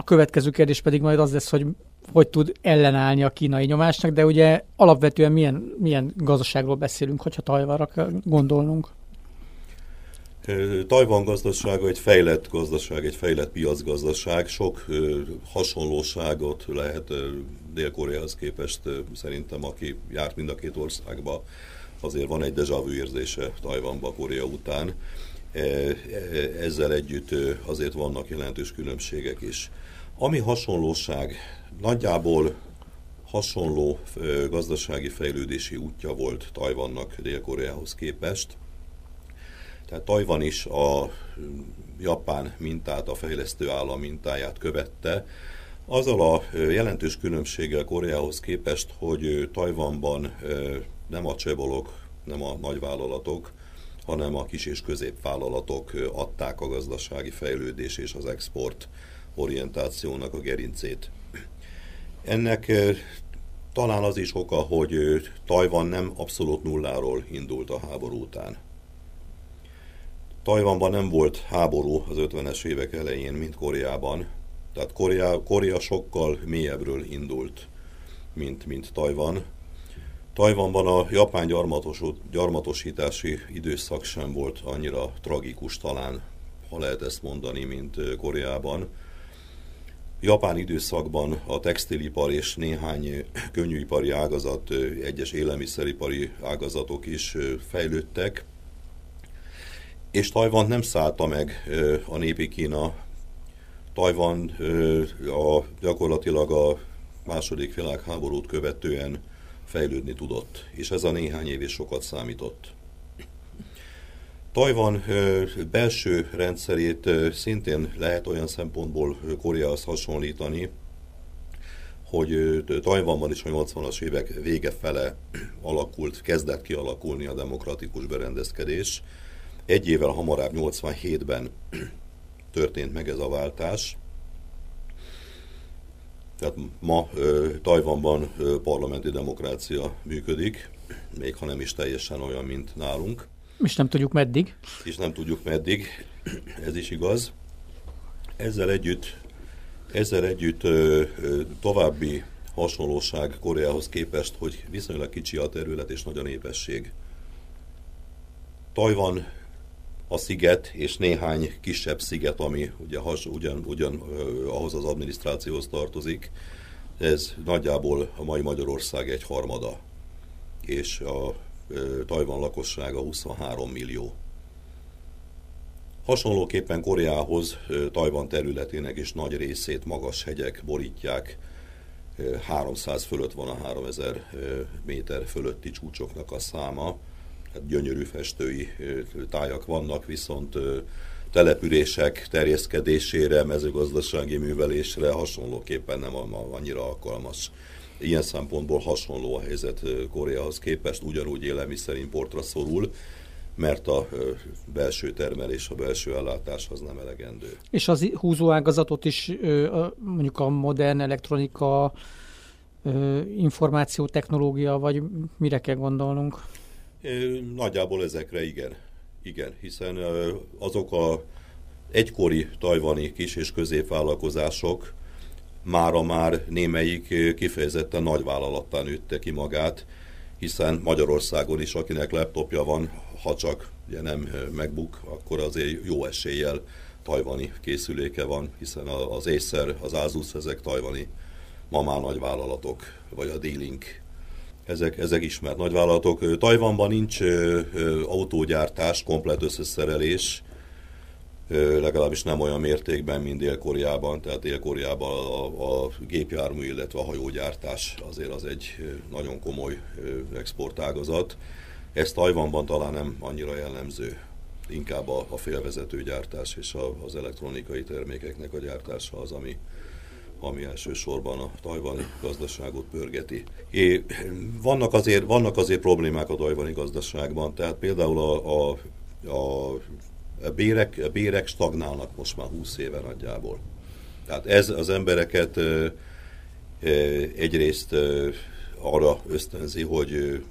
S1: A következő kérdés pedig majd az lesz, hogy hogy tud ellenállni a kínai nyomásnak, de ugye alapvetően milyen, milyen gazdaságról beszélünk, hogyha Tajvanra gondolnunk.
S2: Tajvan gazdasága egy fejlett gazdaság, egy fejlett piacgazdaság. Sok hasonlóságot lehet Dél-Koreához képest szerintem, aki járt mind a két országba, azért van egy déjà vu érzése Tajvanba Korea után. E, Ezzel együtt azért vannak jelentős különbségek is. Ami hasonlóság, nagyjából hasonló gazdasági fejlődési útja volt Tajvannak Dél-Koreához képest. Tehát Tajvan is a japán mintát, a fejlesztő állam mintáját követte, azzal a jelentős különbséggel Koreához képest, hogy Tajvanban nem a csebolok, nem a nagyvállalatok, hanem a kis és középvállalatok adták a gazdasági fejlődés és az export orientációnak a gerincét. Ennek talán az is oka, hogy Tajvan nem abszolút nulláról indult a háború után. Tajvanban nem volt háború az 50-es évek elején, mint Koreában. Tehát Korea, Korea sokkal mélyebbről indult, mint, mint Tajvan. Tajvanban a japán gyarmatos, gyarmatosítási időszak sem volt annyira tragikus talán, ha lehet ezt mondani, mint Koreában. Japán időszakban a textilipar és néhány könnyűipari ágazat, egyes élelmiszeripari ágazatok is fejlődtek, és Tajvan nem szállta meg a népi Kína. Tajvan a, gyakorlatilag a második világháborút követően fejlődni tudott, és ez a néhány év is sokat számított. Tajvan belső rendszerét szintén lehet olyan szempontból Koreához hasonlítani, hogy Tajvanban is a 80-as évek vége fele alakult, kezdett kialakulni a demokratikus berendezkedés. Egy évvel hamarabb, 87-ben történt meg ez a váltás. Tehát ma Tajvanban parlamenti demokrácia működik, még ha nem is teljesen olyan, mint nálunk,
S1: És nem tudjuk meddig.
S2: és nem tudjuk meddig, ez is igaz. Ezzel együtt, ezzel együtt ö, ö, további hasonlóság Koreához képest, hogy viszonylag kicsi a terület és nagy a népesség. Tajvan a sziget és néhány kisebb sziget, ami ugye has, ugyan, ugyan ö, ahhoz az adminisztrációhoz tartozik, ez nagyjából a mai Magyarország egy harmada, és a Tajvan lakossága 23 millió. Hasonlóképpen Koreához Tajvan területének is nagy részét magas hegyek borítják, Ö, 300 fölött van a 3000 ö, méter fölötti csúcsoknak a száma, hát gyönyörű festői tájak vannak, viszont települések terjeszkedésére, mezőgazdasági művelésre hasonlóképpen nem annyira alkalmas. Ilyen szempontból hasonló a helyzet ö, Koreahoz képest, ugyanúgy élelmiszerimportra szorul, mert a belső termelés, a belső ellátás az nem elegendő.
S1: És az húzóágazatot is mondjuk a modern elektronika, információtechnológia, vagy mire kell gondolnunk?
S2: Nagyjából ezekre igen. Igen, hiszen azok a egykori tajvani kis- és középvállalkozások mára már némelyik kifejezetten nagyvállalattá nőtte ki magát, hiszen Magyarországon is, akinek laptopja van, ha csak ugye nem MacBook, akkor azért jó eséllyel tajvani készüléke van, hiszen az Acer, az Asus, ezek tajvani ma már nagyvállalatok, vagy a D-Link ezek, ezek ismert nagyvállalatok. Tajvanban nincs autógyártás, komplet összeszerelés, legalábbis nem olyan mértékben, mint Dél-Koreában. Tehát Dél-Koreában a, a gépjármű, illetve a hajógyártás azért az egy nagyon komoly exportágazat. Ez Tajvanban talán nem annyira jellemző, inkább a, a félvezetőgyártás és a, az elektronikai termékeknek a gyártása az, ami, ami elsősorban a tajvani gazdaságot pörgeti. É, vannak, azért, vannak azért problémák a tajvani gazdaságban, tehát például a, a, a, a, bérek, a bérek stagnálnak most már 20 éve nagyjából. Tehát ez az embereket egyrészt ö, arra ösztönzi, hogy,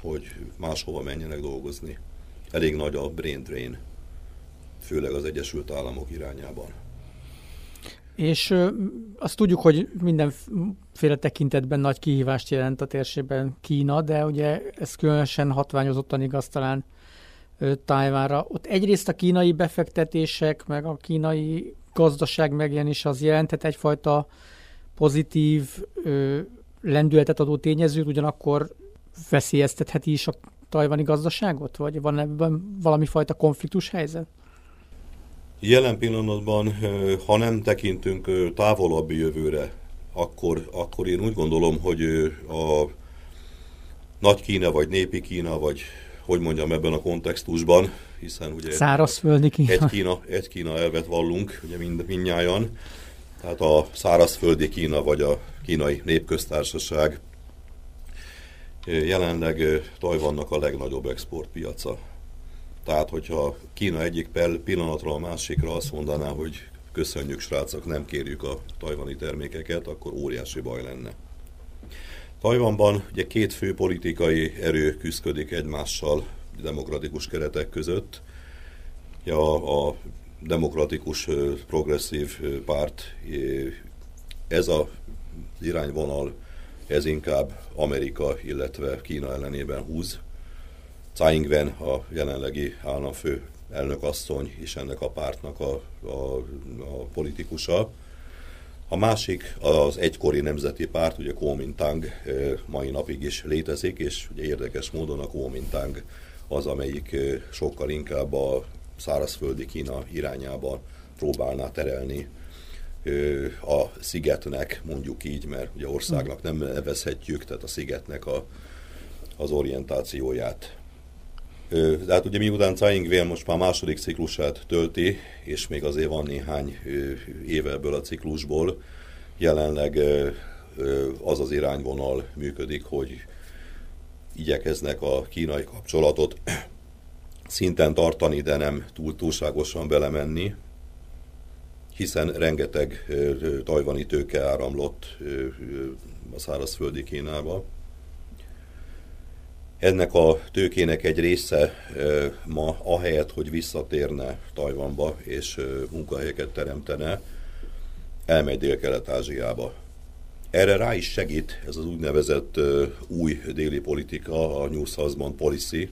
S2: hogy máshova menjenek dolgozni. Elég nagy a brain drain, főleg az Egyesült Államok irányában.
S1: És azt tudjuk, hogy mindenféle tekintetben nagy kihívást jelent a térségben Kína, de ugye ez különösen hatványozottan igaz talán Tájvánra. Ott egyrészt a kínai befektetések, meg a kínai gazdaság megjelenés az jelenthet egyfajta pozitív ö, lendületet adó tényezőt, ugyanakkor veszélyeztetheti is a tajvani gazdaságot? Vagy van ebben valami fajta konfliktus helyzet?
S2: Jelen pillanatban, ha nem tekintünk távolabbi jövőre, akkor, akkor én úgy gondolom, hogy a nagy Kína, vagy népi Kína, vagy hogy mondjam ebben a kontextusban, hiszen ugye
S1: Szárazföldi Kína.
S2: egy Kína, egy Kína elvet vallunk, ugye mind, mindnyájan, tehát a szárazföldi Kína, vagy a kínai népköztársaság jelenleg Tajvannak a legnagyobb exportpiaca. Tehát, hogyha Kína egyik pillanatra a másikra azt mondaná, hogy köszönjük srácok, nem kérjük a tajvani termékeket, akkor óriási baj lenne. Tajvanban ugye két fő politikai erő küzdik egymással demokratikus keretek között. Ja, a, demokratikus progresszív párt, ez a irányvonal, ez inkább Amerika, illetve Kína ellenében húz. Tsai Ing-wen, a jelenlegi államfő elnökasszony is ennek a pártnak a, a, a politikusa. A másik az egykori nemzeti párt, ugye Kuomintang eh, mai napig is létezik, és ugye érdekes módon a Kuomintang az, amelyik eh, sokkal inkább a szárazföldi Kína irányába próbálná terelni ö, a szigetnek, mondjuk így, mert ugye országnak nem nevezhetjük, tehát a szigetnek a, az orientációját. De hát ugye miután Tsai Ing-wen most már második ciklusát tölti, és még azért van néhány éve ebből a ciklusból, jelenleg az az irányvonal működik, hogy igyekeznek a kínai kapcsolatot szinten tartani, de nem túl túlságosan belemenni, hiszen rengeteg tajvani tőke áramlott a szárazföldi Kínába. Ennek a tőkének egy része ma ahelyett, hogy visszatérne Tajvanba és munkahelyeket teremtene, elmegy Dél-Kelet-Ázsiába. Erre rá is segít ez az úgynevezett új déli politika, a New Southbound Policy.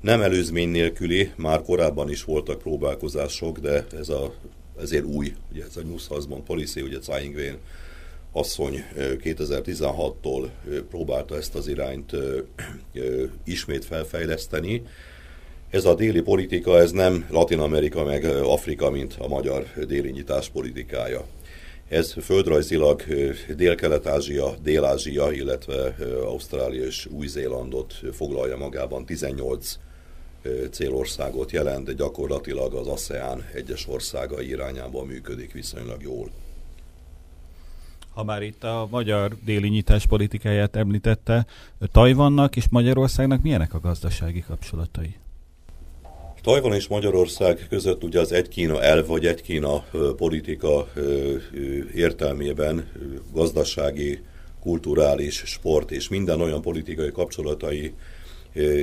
S2: Nem előzmény nélküli, már korábban is voltak próbálkozások, de ez a, ezért új, ugye ez a New Southbound Policy, ugye Tsai Ing-wen asszony ö, 2016-tól ö, próbálta ezt az irányt ismét felfejleszteni. Ez a déli politika, ez nem Latin Amerika meg Afrika, mint a magyar déli nyitás politikája. Ez földrajzilag Dél-Kelet-Ázsia, Dél-Ázsia, illetve Ausztrália és Új-Zélandot foglalja magában 18 ö, célországot jelent, de gyakorlatilag az ASEAN egyes országai irányába működik viszonylag jól.
S3: Ha már itt a magyar déli nyitás politikáját említette, Tajvannak és Magyarországnak milyenek a gazdasági kapcsolatai?
S2: Tajvan és Magyarország között ugye az egy Kína elv vagy egy Kína politika értelmében gazdasági, kulturális, sport és minden olyan politikai kapcsolatai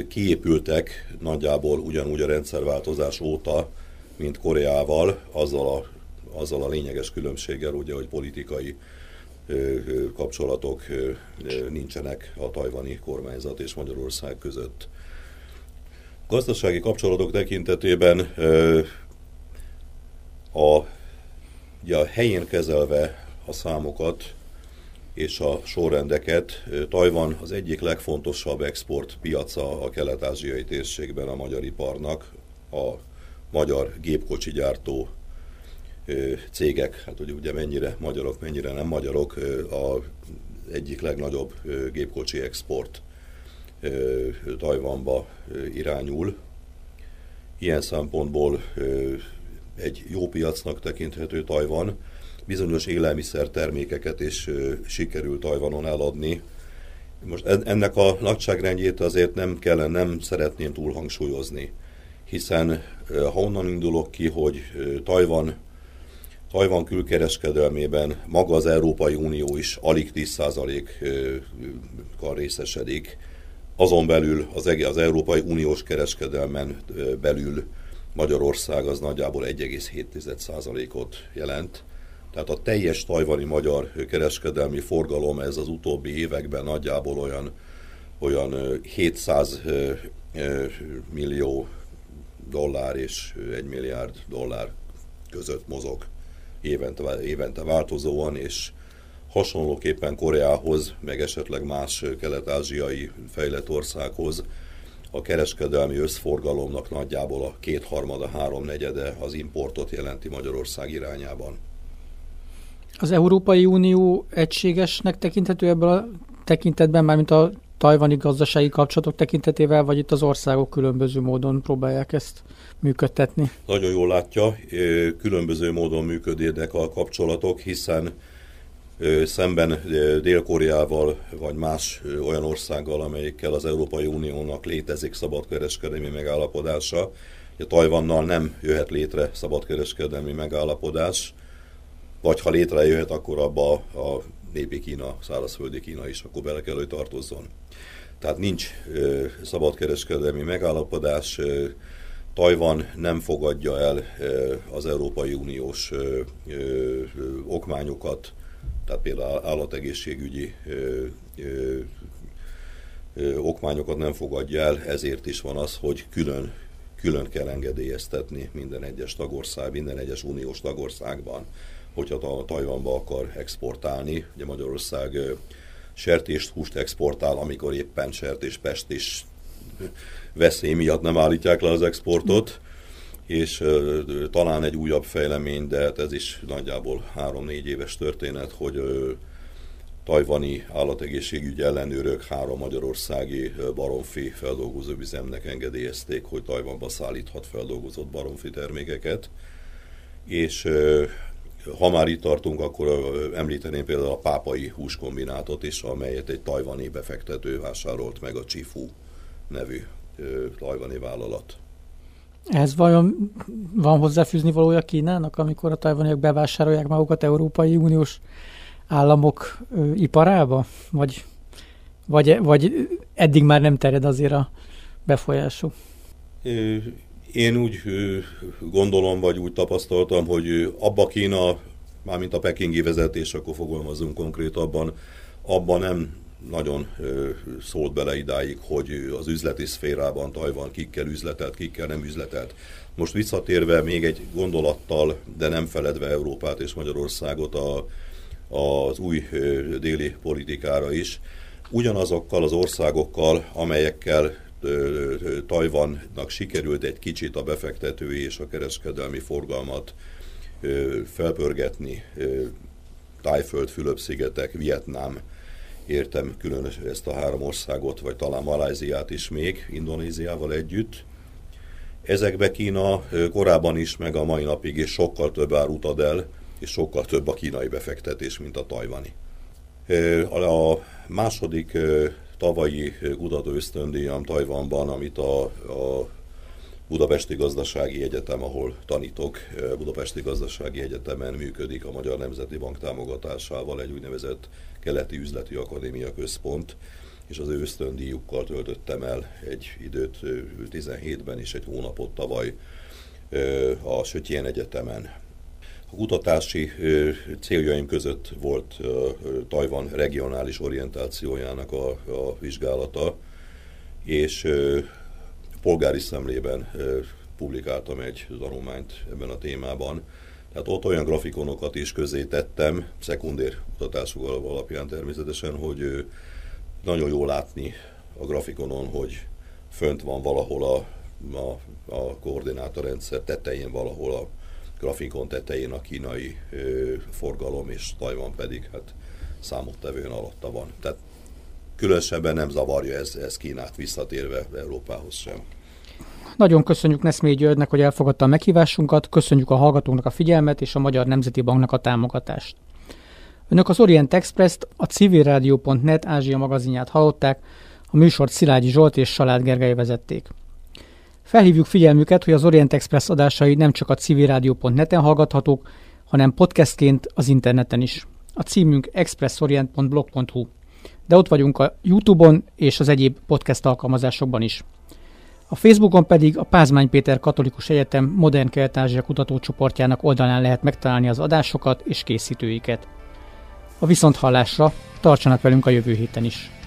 S2: kiépültek nagyjából ugyanúgy a rendszerváltozás óta, mint Koreával, azzal a, azzal a lényeges különbséggel, ugye, hogy politikai kapcsolatok nincsenek a tajvani kormányzat és Magyarország között. Gazdasági kapcsolatok tekintetében a, ugye a helyén kezelve a számokat és a sorrendeket, Tajvan az egyik legfontosabb exportpiaca a kelet-ázsiai térségben a magyar iparnak, a magyar gépkocsi gyártó cégek, hát hogy ugye mennyire magyarok, mennyire nem magyarok, a egyik legnagyobb gépkocsi export Tajvanba irányul. Ilyen szempontból egy jó piacnak tekinthető Tajvan. Bizonyos élelmiszer termékeket is sikerült Tajvanon eladni. Most en- ennek a nagyságrendjét azért nem kellene, nem szeretném túl hangsúlyozni, hiszen ha onnan indulok ki, hogy Tajvan Tajvan külkereskedelmében maga az Európai Unió is alig 10%-kal részesedik, azon belül az, az Európai Uniós kereskedelmen belül Magyarország az nagyjából 1,7%-ot jelent. Tehát a teljes tajvani magyar kereskedelmi forgalom ez az utóbbi években nagyjából olyan, olyan ö, 700 ö, ö, millió dollár és 1 milliárd dollár között mozog évente, évente változóan, és hasonlóképpen Koreához, meg esetleg más kelet-ázsiai fejlett országhoz a kereskedelmi összforgalomnak nagyjából a kétharmada, háromnegyede az importot jelenti Magyarország irányában.
S1: Az Európai Unió egységesnek tekinthető ebből a tekintetben, mármint a tajvani gazdasági kapcsolatok tekintetével, vagy itt az országok különböző módon próbálják ezt működtetni?
S2: Nagyon jól látja, különböző módon működnek a kapcsolatok, hiszen szemben Dél-Koreával vagy más olyan országgal, amelyikkel az Európai Uniónak létezik szabadkereskedelmi megállapodása, ugye Tajvannal nem jöhet létre szabadkereskedelmi megállapodás, vagy ha létrejöhet, akkor abba a népi Kína, szárazföldi Kína is akkor bele kell, hogy tartozzon. Tehát nincs ö, szabadkereskedelmi megállapodás, ö, Tajvan nem fogadja el az Európai Uniós okmányokat, tehát például állategészségügyi okmányokat nem fogadja el, ezért is van az, hogy külön, külön kell engedélyeztetni minden egyes tagország, minden egyes uniós tagországban, hogyha Ta- Tajvanba akar exportálni. Ugye Magyarország sertést, húst exportál, amikor éppen sertéspest is veszély miatt nem állítják le az exportot, és talán egy újabb fejlemény, de hát ez is nagyjából három-négy éves történet, hogy ö, tajvani állategészségügyi ellenőrök három magyarországi ö, baromfi feldolgozóüzemnek engedélyezték, hogy Tajvanba szállíthat feldolgozott baromfi termékeket, és ha már itt tartunk, akkor említeném például a pápai húskombinátot is, amelyet egy tajvani befektető vásárolt meg a Chifu nevű tajvani vállalat.
S1: Ez vajon van hozzáfűzni valója Kínának, amikor a tajvaniak bevásárolják magukat Európai Uniós államok ö, iparába? Vagy, vagy, vagy eddig már nem terjed azért a befolyásuk?
S2: Én úgy gondolom, vagy úgy tapasztaltam, hogy abba Kína, mármint a pekingi vezetés, akkor fogalmazunk konkrétabban, abban nem nagyon szólt bele idáig, hogy az üzleti szférában Tajvan kikkel üzletelt, kikkel nem üzletelt. Most visszatérve még egy gondolattal, de nem feledve Európát és Magyarországot a, az új déli politikára is, ugyanazokkal az országokkal, amelyekkel Tajvannak sikerült egy kicsit a befektetői és a kereskedelmi forgalmat felpörgetni, Tájföld, Fülöp-szigetek, Vietnám, értem külön ezt a három országot, vagy talán Maláziát is még, Indonéziával együtt. Ezekbe Kína korábban is, meg a mai napig is sokkal több árut ad el, és sokkal több a kínai befektetés, mint a tajvani. A második tavalyi kutató ösztöndíjam Tajvanban, amit a, a Budapesti Gazdasági Egyetem, ahol tanítok, Budapesti Gazdasági Egyetemen működik a Magyar Nemzeti Bank támogatásával egy úgynevezett Keleti Üzleti Akadémia Központ, és az ő ösztöndíjukkal töltöttem el egy időt 17-ben és egy hónapot tavaly a Sötyén Egyetemen. A kutatási céljaim között volt Tajvan regionális orientációjának a, a vizsgálata, és polgári szemlében publikáltam egy tanulmányt ebben a témában. Tehát ott olyan grafikonokat is közé tettem, szekundér kutatások alapján természetesen, hogy nagyon jó látni a grafikonon, hogy fönt van valahol a, a, a koordinátorrendszer tetején, valahol a grafikon tetején a kínai ö, forgalom, és Tajvan pedig hát számottevőn alatta van. Tehát különösebben nem zavarja ez, ez Kínát visszatérve Európához sem.
S6: Nagyon köszönjük Neszmé Györgynek, hogy elfogadta a meghívásunkat, köszönjük a hallgatóknak a figyelmet és a Magyar Nemzeti Banknak a támogatást. Önök az Orient Express-t, a civilradio.net Ázsia magazinját hallották, a műsort Szilágyi Zsolt és Salád Gergely vezették. Felhívjuk figyelmüket, hogy az Orient Express adásai nem csak a civilradio.net-en hallgathatók, hanem podcastként az interneten is. A címünk expressorient.blog.hu. De ott vagyunk a YouTube-on és az egyéb podcast alkalmazásokban is. A Facebookon pedig a Pázmány Péter Katolikus Egyetem Modern Kelet-Ázsia kutatócsoportjának oldalán lehet megtalálni az adásokat és készítőiket. A viszonthallásra tartsanak velünk a jövő héten is!